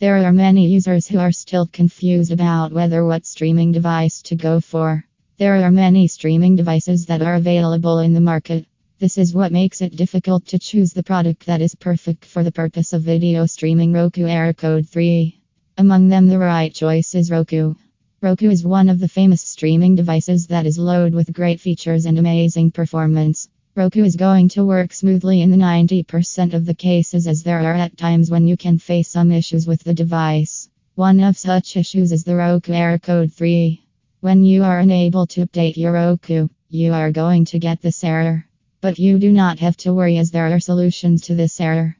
There are many users who are still confused about whether what streaming device to go for. There are many streaming devices that are available in the market. This is what makes it difficult to choose the product that is perfect for the purpose of video streaming Roku Error Code 3. Among them, the right choice is Roku. Roku is one of the famous streaming devices that is loaded with great features and amazing performance. Roku is going to work smoothly in the 90% of the cases, as there are at times when you can face some issues with the device. One of such issues is the Roku Error Code 3. When you are unable to update your Roku, you are going to get this error. But you do not have to worry, as there are solutions to this error.